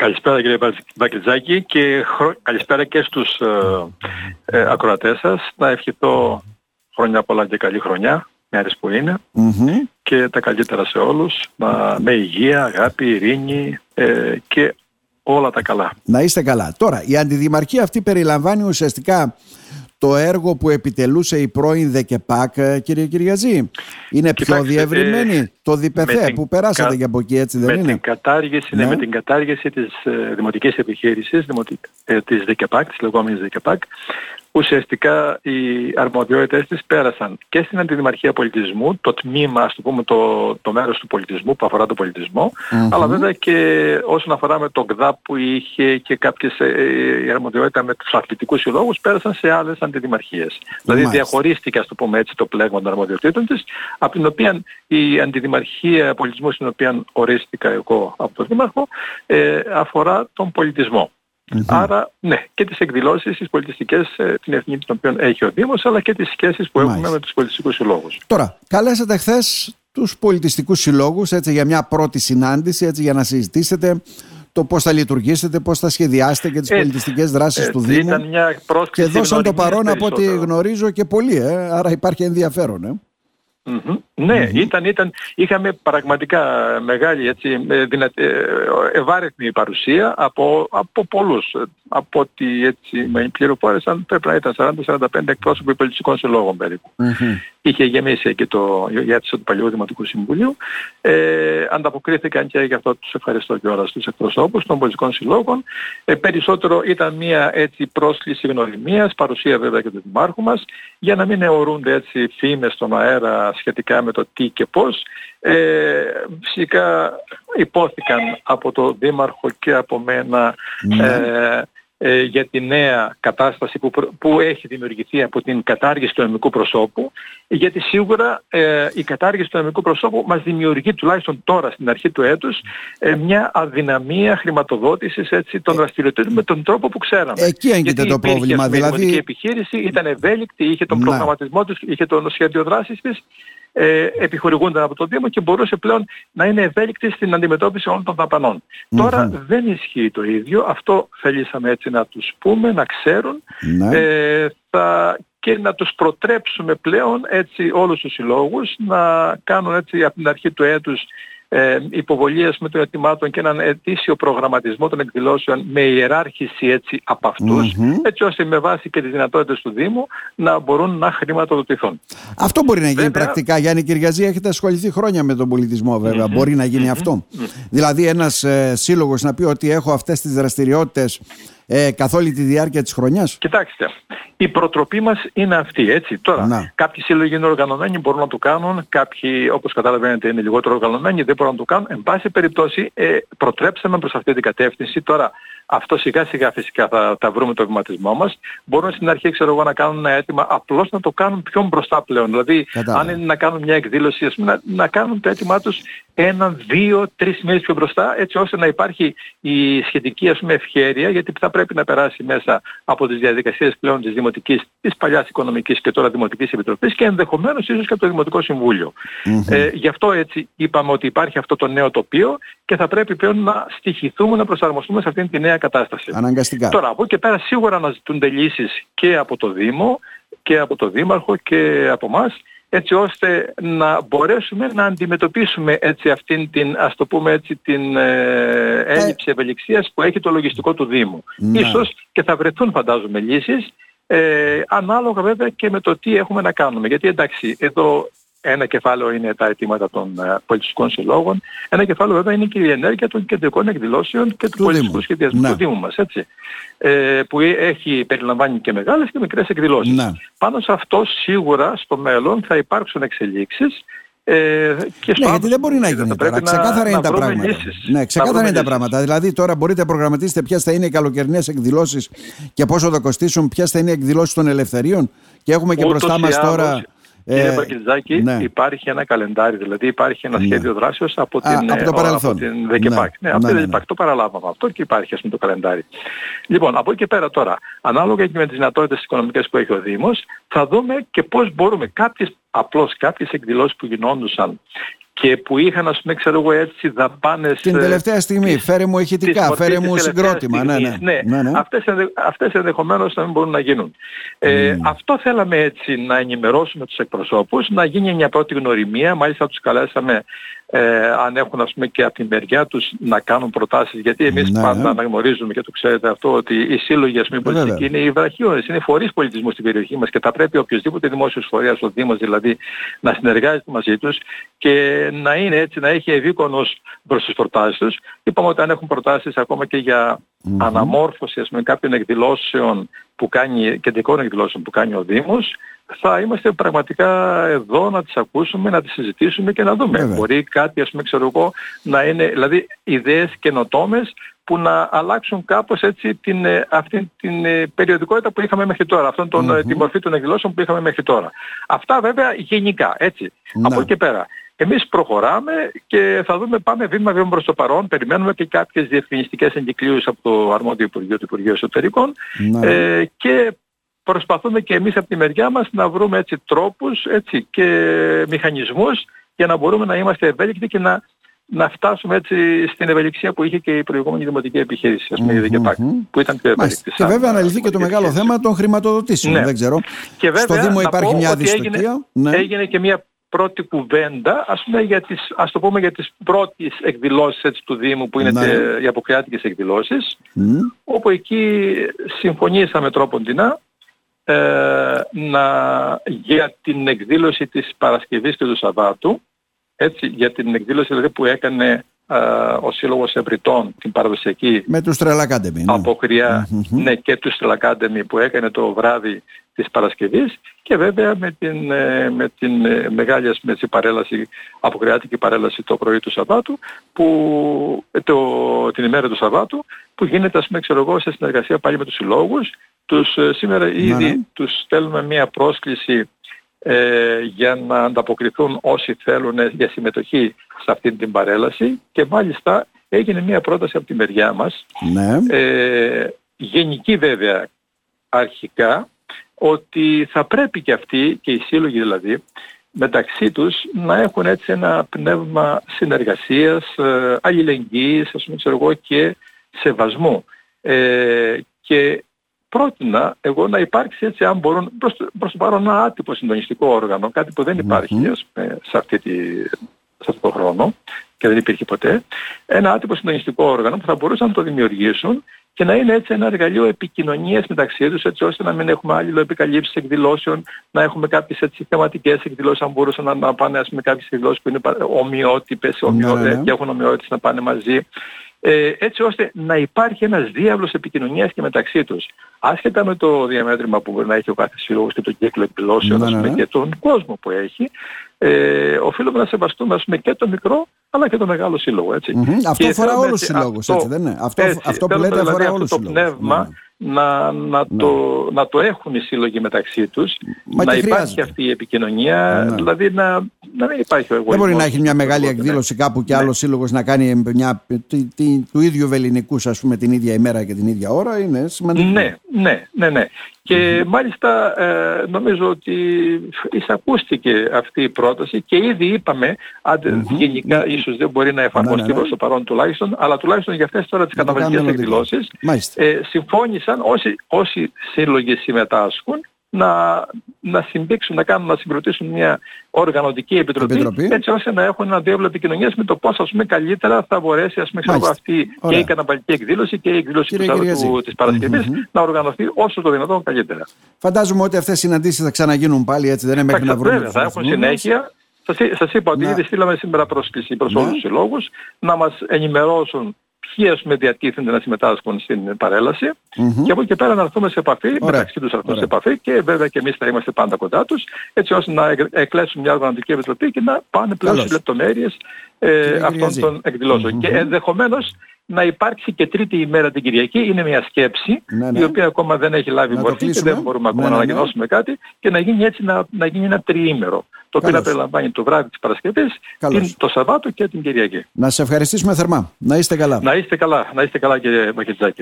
Καλησπέρα κύριε Μπακριτζάκη και καλησπέρα και στους ε, ε, ακροατές σας. Να ευχηθώ χρόνια πολλά και καλή χρονιά, μέρες που ειναι και τα καλύτερα σε όλους, με υγεία, αγάπη, ειρήνη ε, και όλα τα καλά. Να είστε καλά. Τώρα, η αντιδημαρχία αυτή περιλαμβάνει ουσιαστικά το έργο που επιτελούσε η πρώην ΔΕΚΕΠΑΚ, κύριε Κυριαζή. Είναι πιο διευρυμένη; ε, το ΔΙΠΕΘΕ που περάσατε και από εκεί, έτσι δεν με είναι; Την κατάργηση, ναι. με την κατάργηση της ε, δημοτικής επιχείρησης, ε, της ΔΕΚΕΠΑΚ, της λεγόμενης ΔΕΚΕΠΑΚ, ουσιαστικά οι αρμοδιότητες της πέρασαν και στην Αντιδημαρχία Πολιτισμού, το τμήμα, ας το πούμε, το, το μέρος του πολιτισμού που αφορά τον πολιτισμο αλλά βέβαια και όσον αφορά με το ΚΔΑ που είχε και κάποιες ε, η αρμοδιότητα με τους αθλητικούς συλλόγους, πέρασαν σε άλλες αντιδημαρχίες. Δηλαδή διαχωρίστηκε, ας το πούμε έτσι, το πλέγμα των αρμοδιοτήτων της, από την οποία η Αντιδημαρχία Πολιτισμού, στην οποία ορίστηκα εγώ από τον Δήμαρχο, ε, αφορά τον πολιτισμό. Άρα, ναι, και τις εκδηλώσεις, τις πολιτιστικές, ε, την εθνική την οποία έχει ο Δήμος, αλλά και τις σχέσεις που έχουμε με τους πολιτιστικούς συλλόγους. Τώρα, καλέσατε χθες τους πολιτιστικούς συλλόγους έτσι, για μια πρώτη συνάντηση, έτσι, για να συζητήσετε το πώς θα λειτουργήσετε, πώς θα σχεδιάσετε και τις έτσι, πολιτιστικές δράσεις του Δήμου. Ήταν μια και δώσαν το παρόν από ό,τι γνωρίζω και πολύ, ε, άρα υπάρχει ενδιαφέρον. Ε. Ναι, ήταν, ήταν, είχαμε πραγματικά μεγάλη έτσι, δυνατη, ε, ευάρεθμη παρουσία από, από πολλούς. Από ότι έτσι με πληροφόρησαν πρέπει να ήταν 40-45 εκπρόσωποι πολιτικών συλλόγων περίπου. Είχε γεμίσει και το γεύση του παλιού Δημοτικού Συμβουλίου. Ε, ανταποκρίθηκαν και γι' αυτό τους ευχαριστώ και όλα στους εκπροσώπους των πολιτικών συλλόγων. Ε, περισσότερο ήταν μια έτσι πρόσκληση γνωριμίας, παρουσία βέβαια και του Δημάρχου μας, για να μην αιωρούνται έτσι φήμες στον αέρα σχετικά με το τι και πώς. Ε, φυσικά υπόθηκαν από το Δήμαρχο και από μένα ναι. ε, ε, για τη νέα κατάσταση που, που έχει δημιουργηθεί από την κατάργηση του νομικού προσώπου γιατί σίγουρα ε, η κατάργηση του νομικού προσώπου μας δημιουργεί τουλάχιστον τώρα στην αρχή του έτους ε, μια αδυναμία χρηματοδότησης έτσι, των δραστηριοτήτων με τον τρόπο που ξέραμε. Εκεί έγκυται το πρόβλημα. Δηλαδή... Η επιχείρηση ήταν ευέλικτη, είχε τον προγραμματισμό της, είχε το σχέδιο δράσης της ε, επιχορηγούνταν από το Δήμο και μπορούσε πλέον να είναι ευέλικτη στην αντιμετώπιση όλων των δαπανων Τώρα δεν ισχύει το ίδιο. Αυτό θελήσαμε έτσι να τους πούμε, να ξέρουν. Ναι. Ε, θα, και να τους προτρέψουμε πλέον έτσι όλους τους συλλόγους να κάνουν έτσι από την αρχή του έτους ε, υποβολή με των ετοιμάτων και έναν ετήσιο προγραμματισμό των εκδηλώσεων με ιεράρχηση έτσι από έτσι ώστε με βάση και τις δυνατότητες του Δήμου να μπορούν να χρηματοδοτηθούν. Αυτό μπορεί να γίνει βέβαια... πρακτικά. Γιάννη Κυριαζή, έχετε ασχοληθεί χρόνια με τον πολιτισμό βέβαια. Μπορεί να γίνει αυτό. Δηλαδή ένας ε, σύλλογος να πει ότι έχω αυτές τις δραστηριότητες ε, καθ' όλη τη διάρκεια της χρονιάς. Κοιτάξτε, η προτροπή μας είναι αυτή, έτσι. Τώρα, να. κάποιοι σύλλογοι είναι οργανωμένοι, μπορούν να το κάνουν, κάποιοι όπως καταλαβαίνετε είναι λιγότερο οργανωμένοι, δεν μπορούν να το κάνουν. Εν πάση περιπτώσει, ε, προτρέψαμε προς αυτή την κατεύθυνση. Τώρα, αυτό σιγά σιγά φυσικά θα, θα βρούμε το βηματισμό μας. Μπορούν στην αρχή ξέρω εγώ να κάνουν ένα αίτημα απλώς να το κάνουν πιο μπροστά πλέον. Δηλαδή αν είναι να κάνουν μια εκδήλωση ας πούμε, να, να κάνουν το αίτημά τους ένα, δύο, τρεις μήνες πιο μπροστά έτσι ώστε να υπάρχει η σχετική ας πούμε ευχέρεια γιατί θα πρέπει να περάσει μέσα από τις διαδικασίες πλέον της Δημοτικής, της παλιάς Οικονομικής και τώρα Δημοτικής Επιτροπής και ενδεχομένως ίσως και από το Δημοτικό Ε, γι' αυτό έτσι είπαμε ότι υπάρχει αυτό το νέο τοπίο και θα πρέπει πλέον να στοιχηθούμε, να προσαρμοστούμε σε αυτήν τη νέα κατάσταση. Αναγκαστικά. Τώρα από εκεί και πέρα σίγουρα να ζητούνται λύσεις και από το Δήμο και από το Δήμαρχο και από εμά έτσι ώστε να μπορέσουμε να αντιμετωπίσουμε έτσι αυτήν την, ας το πούμε έτσι, την ε, έλλειψη ε. ευελιξίας που έχει το λογιστικό του Δήμου. Ναι. Ίσως και θα βρεθούν φαντάζομαι λύσεις, ε, ανάλογα βέβαια και με το τι έχουμε να κάνουμε. Γιατί εντάξει, εδώ ένα κεφάλαιο είναι τα αιτήματα των uh, πολιτιστικών συλλόγων. Ένα κεφάλαιο βέβαια είναι και η ενέργεια των κεντρικών εκδηλώσεων και του, του πολιτιστικού σχεδιασμού ναι. του Δήμου μας. Έτσι, ε, που έχει περιλαμβάνει και μεγάλες και μικρές εκδηλώσεις. Ναι. Πάνω σε αυτό σίγουρα στο μέλλον θα υπάρξουν εξελίξεις ε, και ναι, γιατί δεν μπορεί να γίνει τώρα. Ξεκάθαρα είναι τα πράγματα. Λύσεις. Ναι, ξεκάθαρα είναι τα πράγματα. Δηλαδή, τώρα μπορείτε να προγραμματίσετε ποιες θα είναι οι καλοκαιρινές εκδηλώσεις και πόσο θα κοστίσουν, ποιες θα είναι οι εκδηλώσεις των ελευθερίων. Και έχουμε και μπροστά μας τώρα. Κύριε ε, Μπακετζάκη, ναι. υπάρχει ένα καλεντάρι, δηλαδή υπάρχει ένα ναι. σχέδιο δράσεως από την, Α, από το παρελθόν. Από την ΔΕΚΕΠΑΚ. Ναι, ναι, από ναι, ναι, το παραλάβαμε αυτό και υπάρχει ας πούμε το καλεντάρι. Λοιπόν, από εκεί και πέρα τώρα, ανάλογα και με τις δυνατότητες οικονομικές που έχει ο Δήμος, θα δούμε και πώς μπορούμε κάποιες, απλώς κάποιες εκδηλώσεις που γινόντουσαν και που είχαν ας πούμε ξέρω εγώ έτσι δαπάνες την τελευταία στιγμή. της, φέρε μου ηχητικά, φέρε μου συγκρότημα. Ναι, ναι, ναι. ναι, ναι. Αυτές, αυτές ενδεχομένως να μην μπορούν να γίνουν. Ε, αυτό θέλαμε έτσι να ενημερώσουμε τους εκπροσώπους να γίνει μια πρώτη γνωριμία. Μάλιστα τους καλέσαμε ε, αν έχουν ας πούμε και από τη μεριά τους να κάνουν προτάσεις γιατί εμείς ναι. πάντα αναγνωρίζουμε και το ξέρετε αυτό ότι οι σύλλογοι ας πούμε πολιτικοί είναι οι βραχίονες, είναι φορείς πολιτισμού στην περιοχή μας και θα πρέπει οποιοδήποτε δημόσιος φορέας, ο Δήμος δηλαδή να συνεργάζεται μαζί τους και να είναι έτσι, να έχει ευήκονος προς τις προτάσεις τους. Είπαμε ότι αν έχουν προτάσεις ακόμα και για mm-hmm. αναμόρφωση ας πούμε, κάποιων εκδηλώσεων που κάνει, κεντρικών εκδηλώσεων που κάνει ο Δήμος, θα είμαστε πραγματικά εδώ να τις ακούσουμε, να τις συζητήσουμε και να δούμε. Βέβαια. Μπορεί κάτι, ας πούμε, ξέρω εγώ, να είναι, δηλαδή ιδέες καινοτόμες που να αλλάξουν κάπως έτσι την, ε, αυτή την ε, περιοδικότητα που είχαμε μέχρι τώρα, αυτόν τον, mm-hmm. τη μορφή των εκδηλώσεων που είχαμε μέχρι τώρα. Αυτά βέβαια γενικά, έτσι. Ναι. Από εκεί πέρα. Εμείς προχωράμε και θα δούμε πάμε βήμα βήμα προς το παρόν. Περιμένουμε και κάποιες διευθυνιστικές εγκυκλίους από το αρμόδιο Υπουργείο του Υπουργείου Εσωτερικών ναι. ε, και προσπαθούμε και εμείς από τη μεριά μας να βρούμε έτσι τρόπους έτσι, και μηχανισμούς για να μπορούμε να είμαστε ευέλικτοι και να, να φτάσουμε έτσι στην ευελιξία που είχε και η προηγούμενη δημοτική επιχείρηση, ας πούμε, mm-hmm. που ήταν πιο ευέλικτης. Και βέβαια αναλυθεί και το μεγάλο θέμα των χρηματοδοτήσεων, ναι. δεν ξέρω. Και βέβαια, Στο Δήμο υπάρχει μια δυστοκία. Έγινε, ναι. έγινε και μια πρώτη κουβέντα, ας πούμε για τις, ας το πούμε για τις πρώτες εκδηλώσεις έτσι, του Δήμου που είναι ναι. οι αποκριάτικες εκδηλώσεις, όπου εκεί συμφωνήσαμε τρόποντινά ε, να, για την εκδήλωση της Παρασκευής και του Σαββάτου, έτσι, για την εκδήλωση δηλαδή που έκανε ε, ο Σύλλογος Ευρυτών, την παραδοσιακή με τους Τρελακάντεμι, ναι. αποκριά, ναι, και τους Τρελακάντεμι που έκανε το βράδυ της Παρασκευής και βέβαια με την, ε, με την ε, μεγάλη με παρέλαση, αποκριάτικη παρέλαση το πρωί του Σαββάτου, που, το, την ημέρα του Σαββάτου, που γίνεται ας πούμε ξέρω εγώ σε συνεργασία πάλι με τους συλλόγους. Τους, σήμερα ναι, ήδη ναι. τους στέλνουμε μια πρόσκληση ε, για να ανταποκριθούν όσοι θέλουν για συμμετοχή σε αυτή την παρέλαση και μάλιστα έγινε μια πρόταση από τη μεριά μας ναι. ε, γενική βέβαια αρχικά ότι θα πρέπει και αυτοί και οι σύλλογοι δηλαδή μεταξύ τους να έχουν έτσι ένα πνεύμα συνεργασίας, ε, αλληλεγγύης, ας πούμε ξέρω εγώ και σεβασμού. Ε, και πρότεινα εγώ να υπάρξει έτσι αν μπορούν προς, προς το παρόν ένα άτυπο συντονιστικό όργανο, κάτι που δεν υπάρχει ας πούμε, σε, αυτή τη, σε αυτό το χρόνο και δεν υπήρχε ποτέ, ένα άτυπο συντονιστικό όργανο που θα μπορούσαν να το δημιουργήσουν και να είναι έτσι ένα εργαλείο επικοινωνίας μεταξύ τους έτσι ώστε να μην έχουμε άλλη επικαλύψεις εκδηλώσεων, να έχουμε κάποιες έτσι θεματικές εκδηλώσεις αν μπορούσαν να, να πάνε ας πούμε κάποιες εκδηλώσεις που είναι ομοιότυπες, ομοιότυπες ναι, ναι. και έχουν ομοιότητες να πάνε μαζί ε, έτσι ώστε να υπάρχει ένας διάβλος επικοινωνίας και μεταξύ τους. Άσχετα με το διαμέτρημα που μπορεί να έχει ο κάθε σύλλογος και το κύκλο εκδηλώσεων ναι, ναι, ναι. και τον κόσμο που έχει, ε, οφείλουμε να σεβαστούμε ας πούμε, και το μικρό αλλά και το μεγάλο σύλλογο. Έτσι. Mm-hmm. Αυτό αφορά όλους τους συλλόγους, έτσι δεν είναι; Αυτό, έτσι, αυτό που λέτε δηλαδή αφορά όλους τους συλλόγους. Το πνεύμα να, να, ναι. το, να το έχουν οι σύλλογοι μεταξύ τους, Μα να υπάρχει αυτή η επικοινωνία, ναι. δηλαδή να, να μην υπάρχει ο εγωισμός. Δεν μπορεί να έχει μια μεγάλη εκδήλωση κάπου και ναι. άλλο σύλλογος να κάνει μια, τη, τη, του ίδιου βεληνικούς ας πούμε την ίδια ημέρα και την ίδια ώρα, είναι σημαντικό. Ναι, ναι, ναι, ναι. Και μάλιστα ε, νομίζω ότι εισακούστηκε αυτή η πρόταση και ήδη είπαμε, αν γενικά ίσως δεν μπορεί να εφαρμοστεί ναι, ναι, προς το παρόν τουλάχιστον, αλλά τουλάχιστον για αυτές τώρα τις καταβαλικές εκδηλώσεις, ε, συμφώνησαν όσοι, όσοι σύλλογοι συμμετάσχουν να, να συμπήξουν, να κάνουν, να συγκροτήσουν μια οργανωτική επιτροπή, επιτροπή. έτσι ώστε να έχουν ένα διάβλο επικοινωνίας με το πώς ας πούμε καλύτερα θα μπορέσει ας πούμε ξέρω, αυτή Ωραία. και η καταπαλική εκδήλωση και η εκδήλωση του, του, της παρασκευης να οργανωθεί όσο το δυνατόν καλύτερα. Φαντάζομαι ότι αυτές οι συναντήσεις θα ξαναγίνουν πάλι έτσι, δεν είναι μέχρι να βρούμε. θα έχουν συνέχεια. Σας, σας είπα ότι ήδη στείλαμε σήμερα πρόσκληση προς όλους τους συλλόγους να μας ενημερώσουν ποιοι ας πούμε διατίθενται να συμμετάσχουν στην παρέλαση mm-hmm. και από εκεί και πέρα να έρθουμε σε επαφή, Ωραία. μεταξύ τους έρθουν σε επαφή και βέβαια και εμείς θα είμαστε πάντα κοντά τους έτσι ώστε να εκλέσουν μια οργανωτική επιτροπή και να πάνε πλέον στις λεπτομέρειες ε, αυτών των εκδηλώσεων. Mm-hmm. Και ενδεχομένως να υπάρξει και τρίτη ημέρα την Κυριακή. Είναι μια σκέψη ναι, ναι. η οποία ακόμα δεν έχει λάβει μορφή και δεν μπορούμε ακόμα ναι, να ναι, ναι. ανακοινώσουμε κάτι και να γίνει έτσι να, να γίνει ένα τριήμερο. Το οποίο να περιλαμβάνει το βράδυ της Παρασκευής, την, το Σαββάτο και την Κυριακή. Να σας ευχαριστήσουμε θερμά. Να είστε καλά. Να είστε καλά. Να είστε καλά κύριε Μακετζάκη.